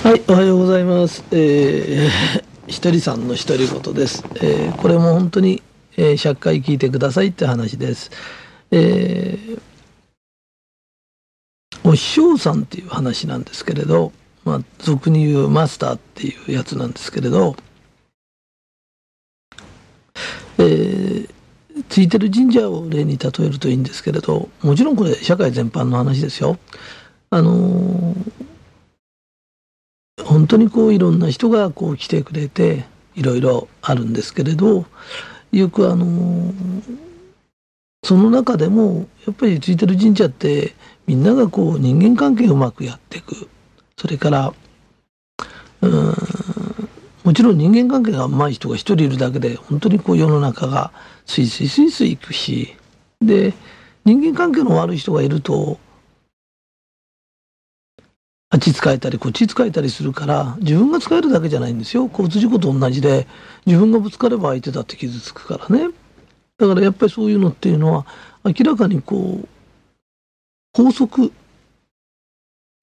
はい、おはようございます。えー、ひとりさんの独り言です。えー、これも本当に、えー、100回聞いてくださいって話です。えー、お師匠さんっていう話なんですけれど、まあ、俗に言うマスターっていうやつなんですけれど、えー、ついてる神社を例に例えるといいんですけれど、もちろんこれ社会全般の話ですよ。あのー本当にこういろんな人がこう来てくれていろいろあるんですけれどよくあのその中でもやっぱりついてる神社ってみんながこう人間関係をうまくやっていく。それからうんもちろん人間関係がうまい人が一人いるだけで本当にこう世の中がスイスイスイスイいくし。で人間関係の悪い人がいるとあっち使えたりこっち使えたりするから自分が使えるだけじゃないんですよ交通事故と同じで自分がぶつかれば相手だって傷つくからねだからやっぱりそういうのっていうのは明らかにこう法則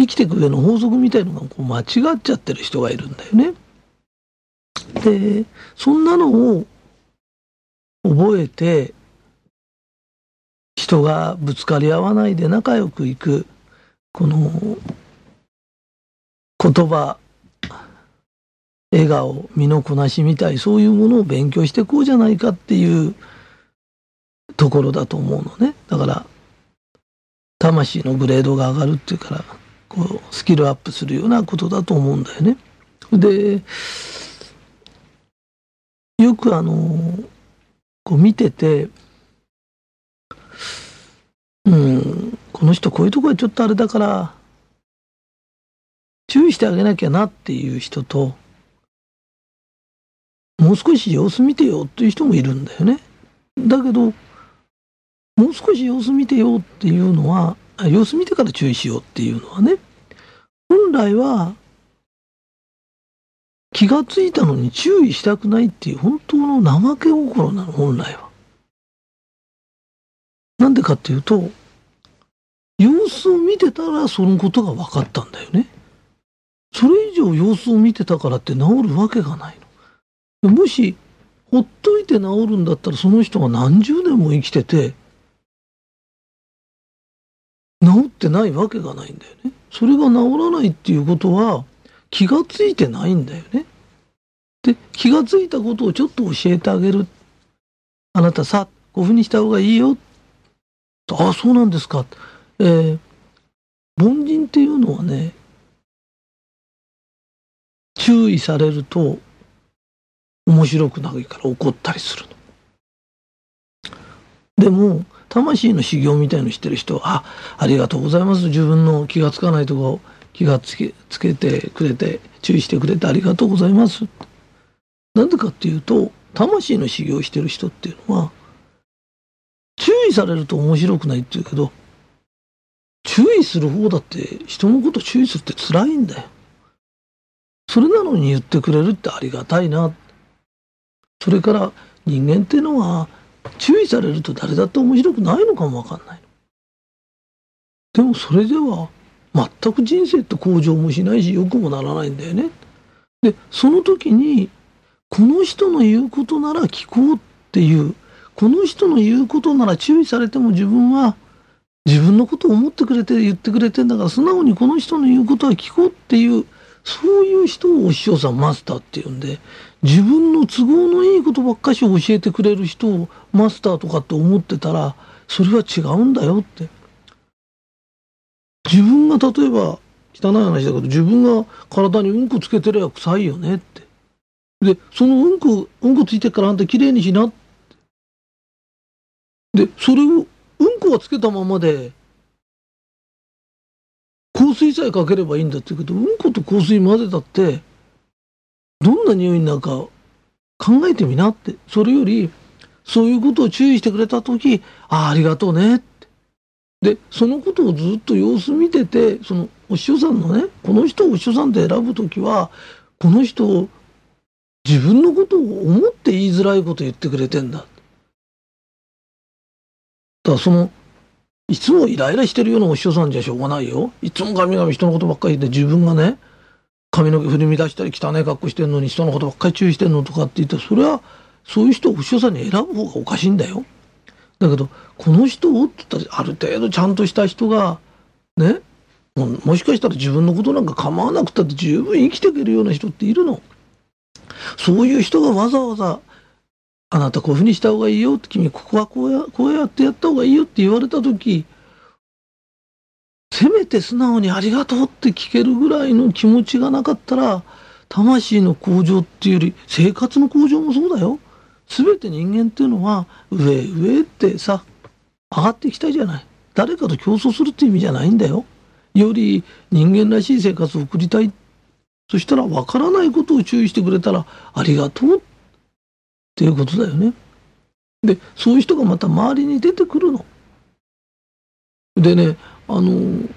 生きていく上の法則みたいのがこう間違っちゃってる人がいるんだよね。でそんなのを覚えて人がぶつかり合わないで仲良くいくこの言葉笑顔身のこなしみたいそういうものを勉強してこうじゃないかっていうところだと思うのねだから魂のグレードが上がるっていうからこうスキルアップするようなことだと思うんだよね。でよくあのこう見ててうんこの人こういうとこはちょっとあれだから注意してあげなきゃなっていう人ともう少し様子見てよっていう人もいるんだよね。だけどもう少し様子見てよっていうのは様子見てから注意しようっていうのはね本来は気がついたのに注意したくないっていう本当の怠け心なの本来は。なんでかっていうと様子を見てたらそのことが分かったんだよね。以上様子を見てたからって治るわけがないの。もしほっといて治るんだったらその人が何十年も生きてて治ってないわけがないんだよね。それが治らないっていうことは気がついてないんだよね。で気がついたことをちょっと教えてあげる。あなたさこういうふうにした方がいいよ。ああそうなんですか。えー、凡人っていうのはね注意されると面白くないから怒ったりするの。でも魂の修行みたいのしてる人は「あありがとうございます自分の気がつかないとこ気がつけつけてくれて注意してくれてありがとうございます」なんでかっていうと魂の修行してる人っていうのは注意されると面白くないっていうけど注意する方だって人のこと注意するって辛いんだよ。それなのに言ってくれるってありがたいな。それから人間っていうのは注意されると誰だって面白くないのかもわかんない。でもそれでは全く人生って向上もしないし良くもならないんだよね。でその時にこの人の言うことなら聞こうっていうこの人の言うことなら注意されても自分は自分のことを思ってくれて言ってくれてんだから素直にこの人の言うことは聞こうっていうそういう人をお師匠さんマスターっていうんで自分の都合のいいことばっかし教えてくれる人をマスターとかって思ってたらそれは違うんだよって。自分が例えば汚い話だけど自分が体にうんこつけてりゃ臭いよねって。でそのうんこうんこついてからあんたきれいにしなって。でそれをうんこはつけたままで香水さえかければいいんだって言うけどうんこと香水混ぜたってどんな匂いになるか考えてみなってそれよりそういうことを注意してくれた時ああありがとうねってでそのことをずっと様子見ててそのお師匠さんのねこの人をお師匠さんって選ぶ時はこの人を自分のことを思って言いづらいこと言ってくれてんだ。だからそのいつもイライラしてるようなお師匠さんじゃしょうがないよ。いつもガミガミ人のことばっかり言って自分がね髪の毛振り乱したり汚い格好してんのに人のことばっかり注意してんのとかって言ってそれはそういう人をお師匠さんに選ぶ方がおかしいんだよ。だけどこの人をって言ったらある程度ちゃんとした人がねももしかしたら自分のことなんか構わなくたって十分生きていけるような人っているの。そういう人がわざわざあなたこういうふうにした方がいいよって君ここはこうやこうやってやった方がいいよって言われた時せめて素直にありがとうって聞けるぐらいの気持ちがなかったら魂の向上っていうより生活の向上もそうだよ。全て人間っていうのは上上ってさ上がっていきたいじゃない。誰かと競争するって意味じゃないんだよ。より人間らしい生活を送りたい。そしたら分からないことを注意してくれたらありがとうっていうことだよね。でそういう人がまた周りに出てくるの。でねあの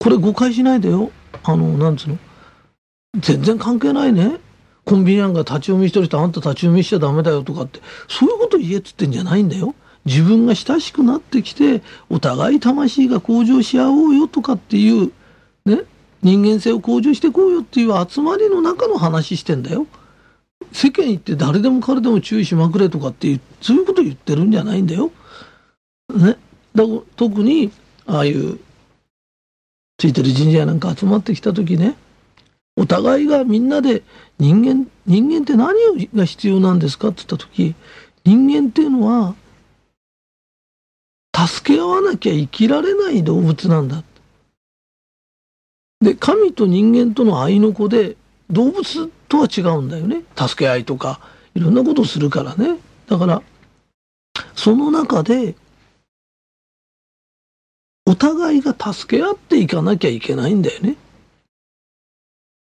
これ誤解しないでよ。あのなんつうの？全然関係ないね。コンビニなんか立ち読みしてる人あんた立ち読みしちゃダメだよとかってそういうこと言えっつってんじゃないんだよ。自分が親しくなってきてお互い魂が向上し合おうよとかっていうね人間性を向上していこうよっていう集まりの中の話してんだよ。世間行って誰でも彼でも注意しまくれとかってうそういうこと言ってるんじゃないんだよ。ね、だ特にああいうついてる神社なんか集まってきた時ねお互いがみんなで人間人間って何が必要なんですかって言った時人間っていうのは助け合わなきゃ生きられない動物なんだ。で神と人間との愛の子で動物とは違うんだよね助け合いとかいろんなことをするからねだからその中でお互いが助け合っていかなきゃいけないんだよね。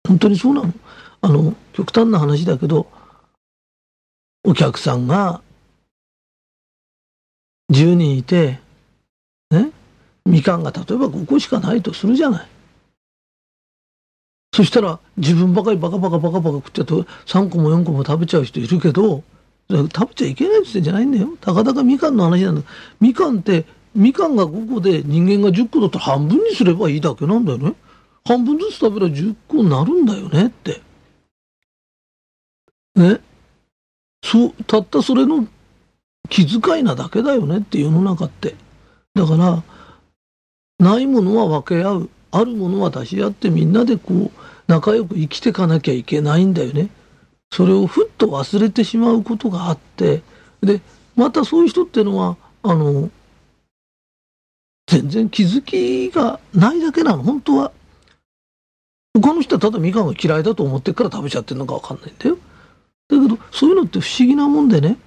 本当にそうなの。あの、極端な話だけど、お客さんが10人いて、ね、みかんが例えば5個しかないとするじゃない。そしたら自分ばかりバカバカバカバカ食ってと3個も4個も食べちゃう人いるけど、食べちゃいけないって言ってんじゃないんだよ。たかだかみかんの話なんだ。みかんってみかんが5個で人間が10個だったら半分にすればいいだけなんだよね。半分ずつ食べれば10個になるんだよねって。ね。そう、たったそれの気遣いなだけだよねって世の中って。だから、ないものは分け合う。あるものは出し合ってみんなでこう仲良く生きていかなきゃいけないんだよね。それをふっと忘れてしまうことがあって、で、またそういう人っていうのは、あの、全然気づきがないだけなの、本当は。他の人はただみかんが嫌いだと思ってから食べちゃってるのかわかんないんだよ。だけど、そういうのって不思議なもんでね、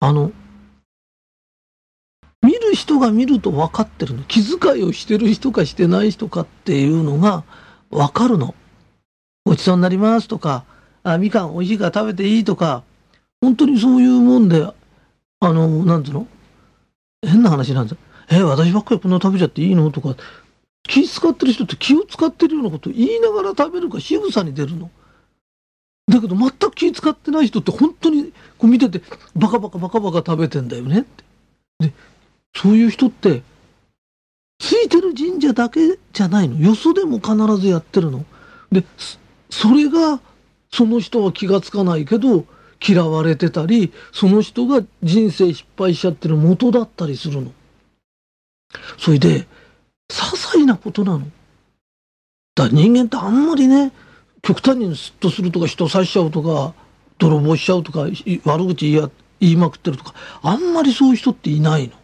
あの、見る人が見ると分かってるの。気遣いをしてる人かしてない人かっていうのが分かるの。ごちそうになりますとか、あ、みかん美味しいから食べていいとか、本当にそういうもんで、あの、なんつうの？変な話なんですよ。え私ばっかりこんな食べちゃっていいの？とか気使ってる人って気を使ってるようなこと言いながら食べるか仕草に出るの。だけど全く気使ってない人って本当にこう見ててバカバカバカバカ食べてんだよねって。でそういう人ってついてる神社だけじゃないの？よそでも必ずやってるの？でそれがその人は気がつかないけど嫌われてたりその人が人生失敗しちゃってる元だったりするの。それで、些細なことなの。だ人間ってあんまりね、極端にスッとするとか人刺しちゃうとか、泥棒しちゃうとか、悪口言い言いまくってるとか、あんまりそういう人っていないの。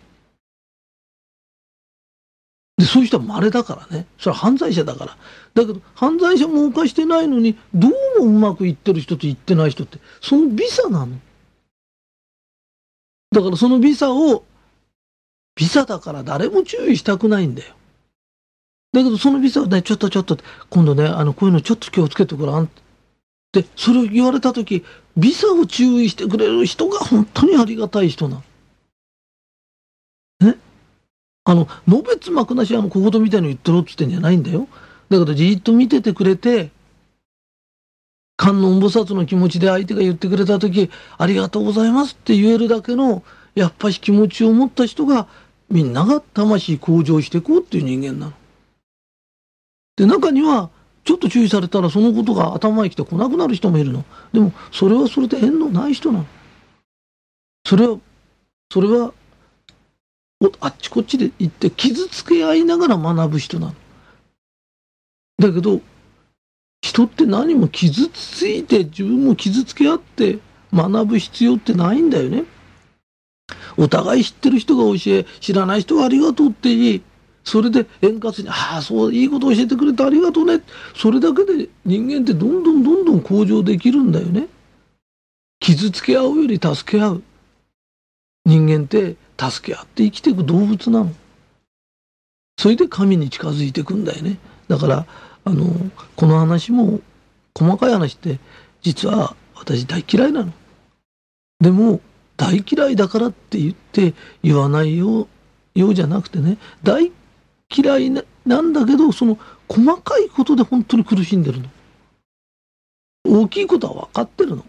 で、そういう人は稀だからね。それは犯罪者だから。だけど、犯罪者も犯してないのに、どうもうまくいってる人と言ってない人って、そのビザなの。だからそのビザをビザだから誰も注意したくないんだよ。だけどそのビザをね、ちょっとちょっと、今度ね、あの、こういうのちょっと気をつけてごらんって、それを言われたとき、ビザを注意してくれる人が本当にありがたい人なの。ねあの、のべつ幕なし、あの、小言みたいに言ってろって言ってんじゃないんだよ。だからじっと見ててくれて、観音菩薩の気持ちで相手が言ってくれたとき、ありがとうございますって言えるだけの、やっぱし気持ちを持った人がみんなが魂向上していこうっていう人間なの。で、中にはちょっと注意されたらそのことが頭にきて来なくなる人もいるの。でも、それはそれで縁のない人なの。それは、それは、あっちこっちで行って傷つけ合いながら学ぶ人なの。だけど、人って何も傷ついて自分も傷つけ合って学ぶ必要ってないんだよね。お互い知ってる人が教え、知らない人はありがとうって言い、それで円滑に、ああ、そう、いいこと教えてくれてありがとうね。それだけで人間ってどんどんどんどん向上できるんだよね。傷つけ合うより助け合う。人間って助け合って生きていく動物なの。それで神に近づいていくんだよね。だから、あの、この話も、細かい話って、実は私大嫌いなの。でも、大嫌いだからって言って言わないようようじゃなくてね大嫌いなんだけどその細かいことで本当に苦しんでるの大きいことは分かってるの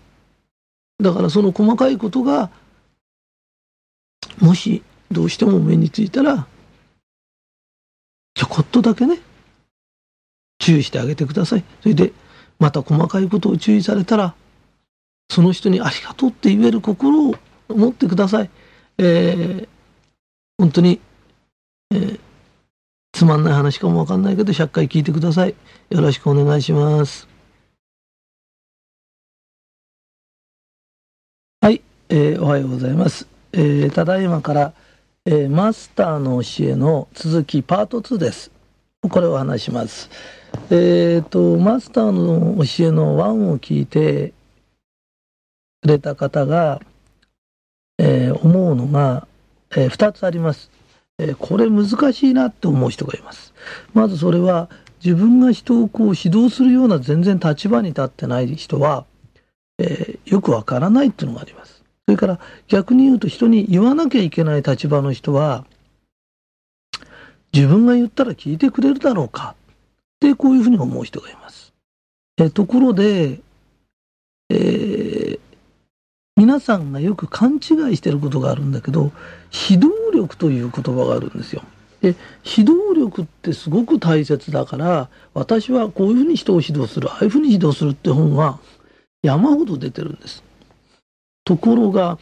だからその細かいことがもしどうしても目についたらちょこっとだけね注意してあげてくださいそれでまた細かいことを注意されたらその人にありがとうって言える心を持ってください。えー、本当に、えー、つまんない話かもわかんないけど、100回聞いてください。よろしくお願いします。はい、えー、おはようございます。えー、ただいまから、えー、マスターの教えの続きパート2です。これを話します。えっ、ー、と、マスターの教えの1を聞いてくれた方が、えー、思うのが、えー、2つあります、えー、これ難しいなって思う人がいます。まずそれは自分が人をこう指導するような全然立場に立ってない人は、えー、よくわからないっていうのがあります。それから逆に言うと人に言わなきゃいけない立場の人は自分が言ったら聞いてくれるだろうかってこういうふうに思う人がいます。えところで、えー、皆さんがよく勘違いしてることがあるんだけど指導力という言葉があるんですよ。で指導力ってすごく大切だから私はこういうふうに人を指導するああいうふうに指導するって本は山ほど出てるんです。ところが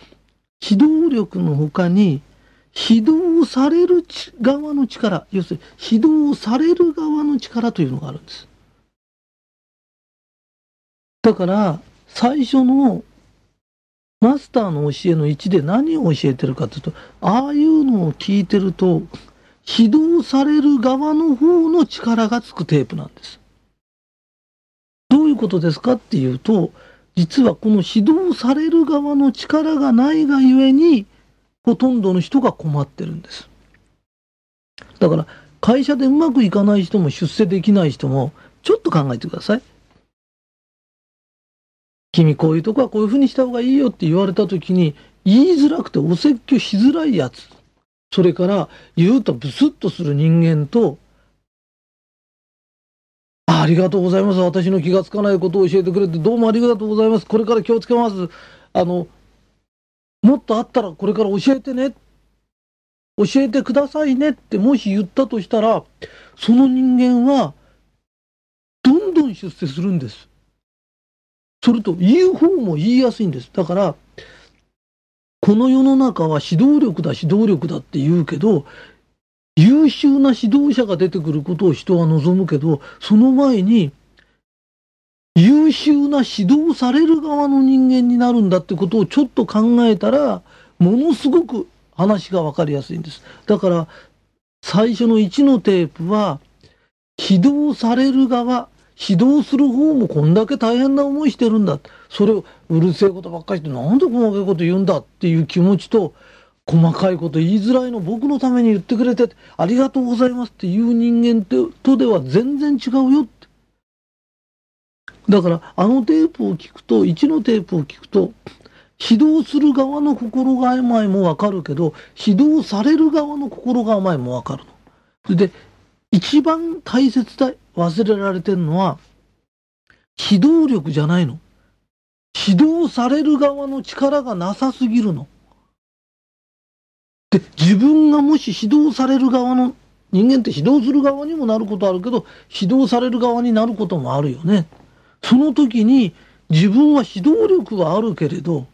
指導力の他に指導される側の力要するに指導される側の力というのがあるんです。だから最初のマスターの教えの1で何を教えてるかというと、ああいうのを聞いてると、指導される側の方の力がつくテープなんです。どういうことですかっていうと、実はこの指導される側の力がないがゆえに、ほとんどの人が困ってるんです。だから、会社でうまくいかない人も出世できない人も、ちょっと考えてください。君こういうとこはこういうふうにした方がいいよって言われた時に言いづらくてお説教しづらいやつそれから言うとブスッとする人間とありがとうございます。私の気がつかないことを教えてくれてどうもありがとうございます。これから気をつけます。あのもっとあったらこれから教えてね。教えてくださいねってもし言ったとしたらその人間はどんどん出世するんです。それと言う方も言いやすいんです。だから、この世の中は指導力だ、指導力だって言うけど、優秀な指導者が出てくることを人は望むけど、その前に、優秀な指導される側の人間になるんだってことをちょっと考えたら、ものすごく話が分かりやすいんです。だから、最初の1のテープは、指導される側、指導する方もこんだけ大変な思いしてるんだ。それをうるせえことばっかりしてなんで細かいこと言うんだっていう気持ちと、細かいこと言いづらいの僕のために言ってくれてありがとうございますっていう人間とでは全然違うよって。だからあのテープを聞くと、1のテープを聞くと、指導する側の心構えもわかるけど、指導される側の心構えもわかるの。それで、一番大切だ、忘れられてるのは、指導力じゃないの。指導される側の力がなさすぎるの。で、自分がもし指導される側の人間って指導する側にもなることあるけど、指導される側になることもあるよね。その時に自分は指導力はあるけれど、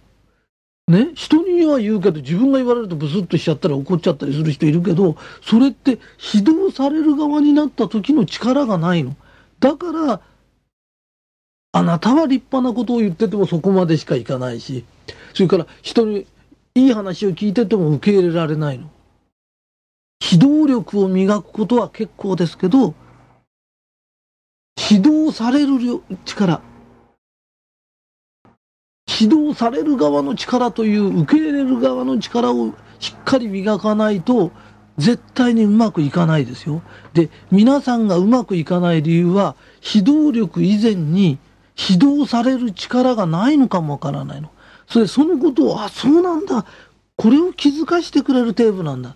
ね、人には言うけど自分が言われるとブスッとしちゃったり怒っちゃったりする人いるけど、それって指導される側になった時の力がないの。だから、あなたは立派なことを言っててもそこまでしかいかないし、それから人にいい話を聞いてても受け入れられないの。指導力を磨くことは結構ですけど、指導される力、指導される側の力という受け入れる側の力をしっかり磨かないと絶対にうまくいかないですよ。で、皆さんがうまくいかない理由は指導力以前に指導される力がないのかもわからないの。それ、そのことを、あ、そうなんだ。これを気づかしてくれるテープなんだ。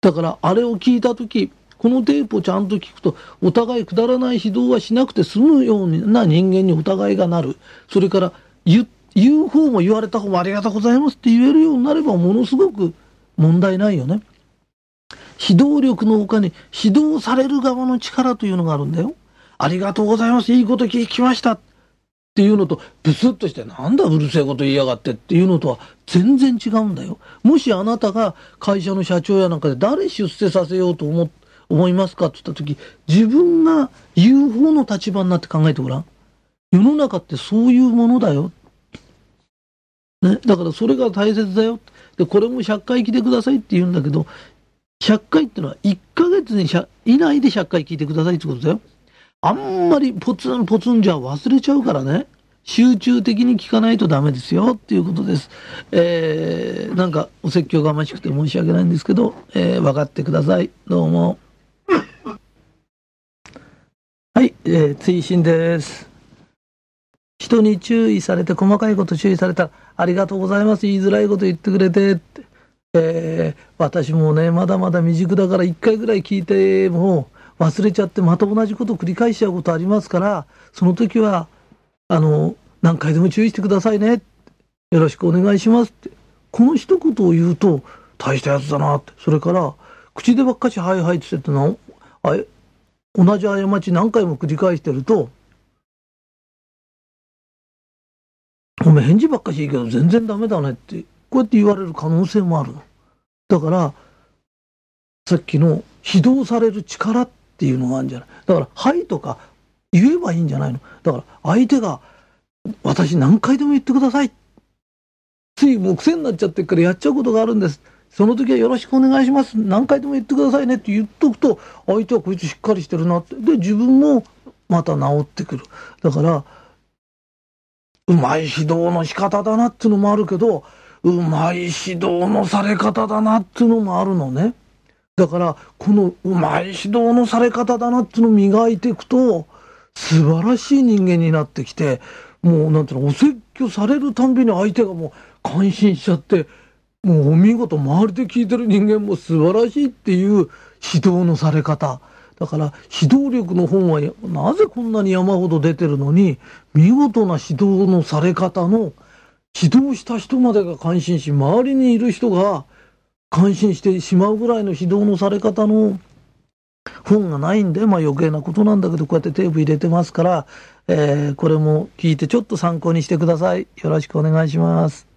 だから、あれを聞いたとき、このテープをちゃんと聞くと、お互いくだらない指導はしなくて済むような人間にお互いがなる。それから言、言う方も言われた方もありがとうございますって言えるようになれば、ものすごく問題ないよね。指導力の他に指導される側の力というのがあるんだよ。ありがとうございます。いいこと聞きました。っていうのと、ブスッとして、なんだうるせえこと言いやがってっていうのとは全然違うんだよ。もしあなたが会社の社長やなんかで誰出世させようと思思いますかって言った時、自分が言う方の立場になって考えてごらん。世の中ってそういうものだよ。ね、だからそれが大切だよ。で、これも100回聞いてくださいって言うんだけど、100回ってのは1ヶ月に以内で100回聞いてくださいってことだよ。あんまりポツンポツンじゃ忘れちゃうからね。集中的に聞かないとダメですよっていうことです。えー、なんかお説教がましくて申し訳ないんですけど、えー、分かってください。どうも。はい、えー、追伸です。人に注意されて、細かいこと注意されたら、ありがとうございます。言いづらいこと言ってくれてって。えー、私もね、まだまだ未熟だから1回ぐらい聞いても、忘れちゃってまた同じことを繰り返しちゃうことありますから、その時は、あの、何回でも注意してくださいね。よろしくお願いしますって。この一言を言うと、大したやつだなって。それから、口でばっかしはいはいって言っての、あ同じ過ち何回も繰り返してると、お前返事ばっかしいいけど全然ダメだねって、こうやって言われる可能性もあるの。だから、さっきの指導される力っっていうのがあるんじゃない？だから「はい」とか言えばいいんじゃないの？だから相手が「私何回でも言ってください」ついもう癖になっちゃってるからやっちゃうことがあるんです。その時はよろしくお願いします。何回でも言ってくださいね。って言っとくと相手はこいつしっかりしてるなって。で自分もまた治ってくる。だからうまい指導の仕方だなっていうのもあるけどうまい指導のされ方だなっていうのもあるのね。だから、このうまい指導のされ方だなっていうのを磨いていくと、素晴らしい人間になってきて、もうなんていうの、お説教されるたんびに相手がもう感心しちゃって、もうお見事、周りで聞いてる人間も素晴らしいっていう指導のされ方。だから指導力の本はなぜこんなに山ほど出てるのに見事な指導のされ方の指導した人までが感心し周りにいる人が感心してしまうぐらいの指導のされ方の本がないんで、まあ余計なことなんだけど、こうやってテープ入れてますから、えー、これも聞いてちょっと参考にしてください。よろしくお願いします。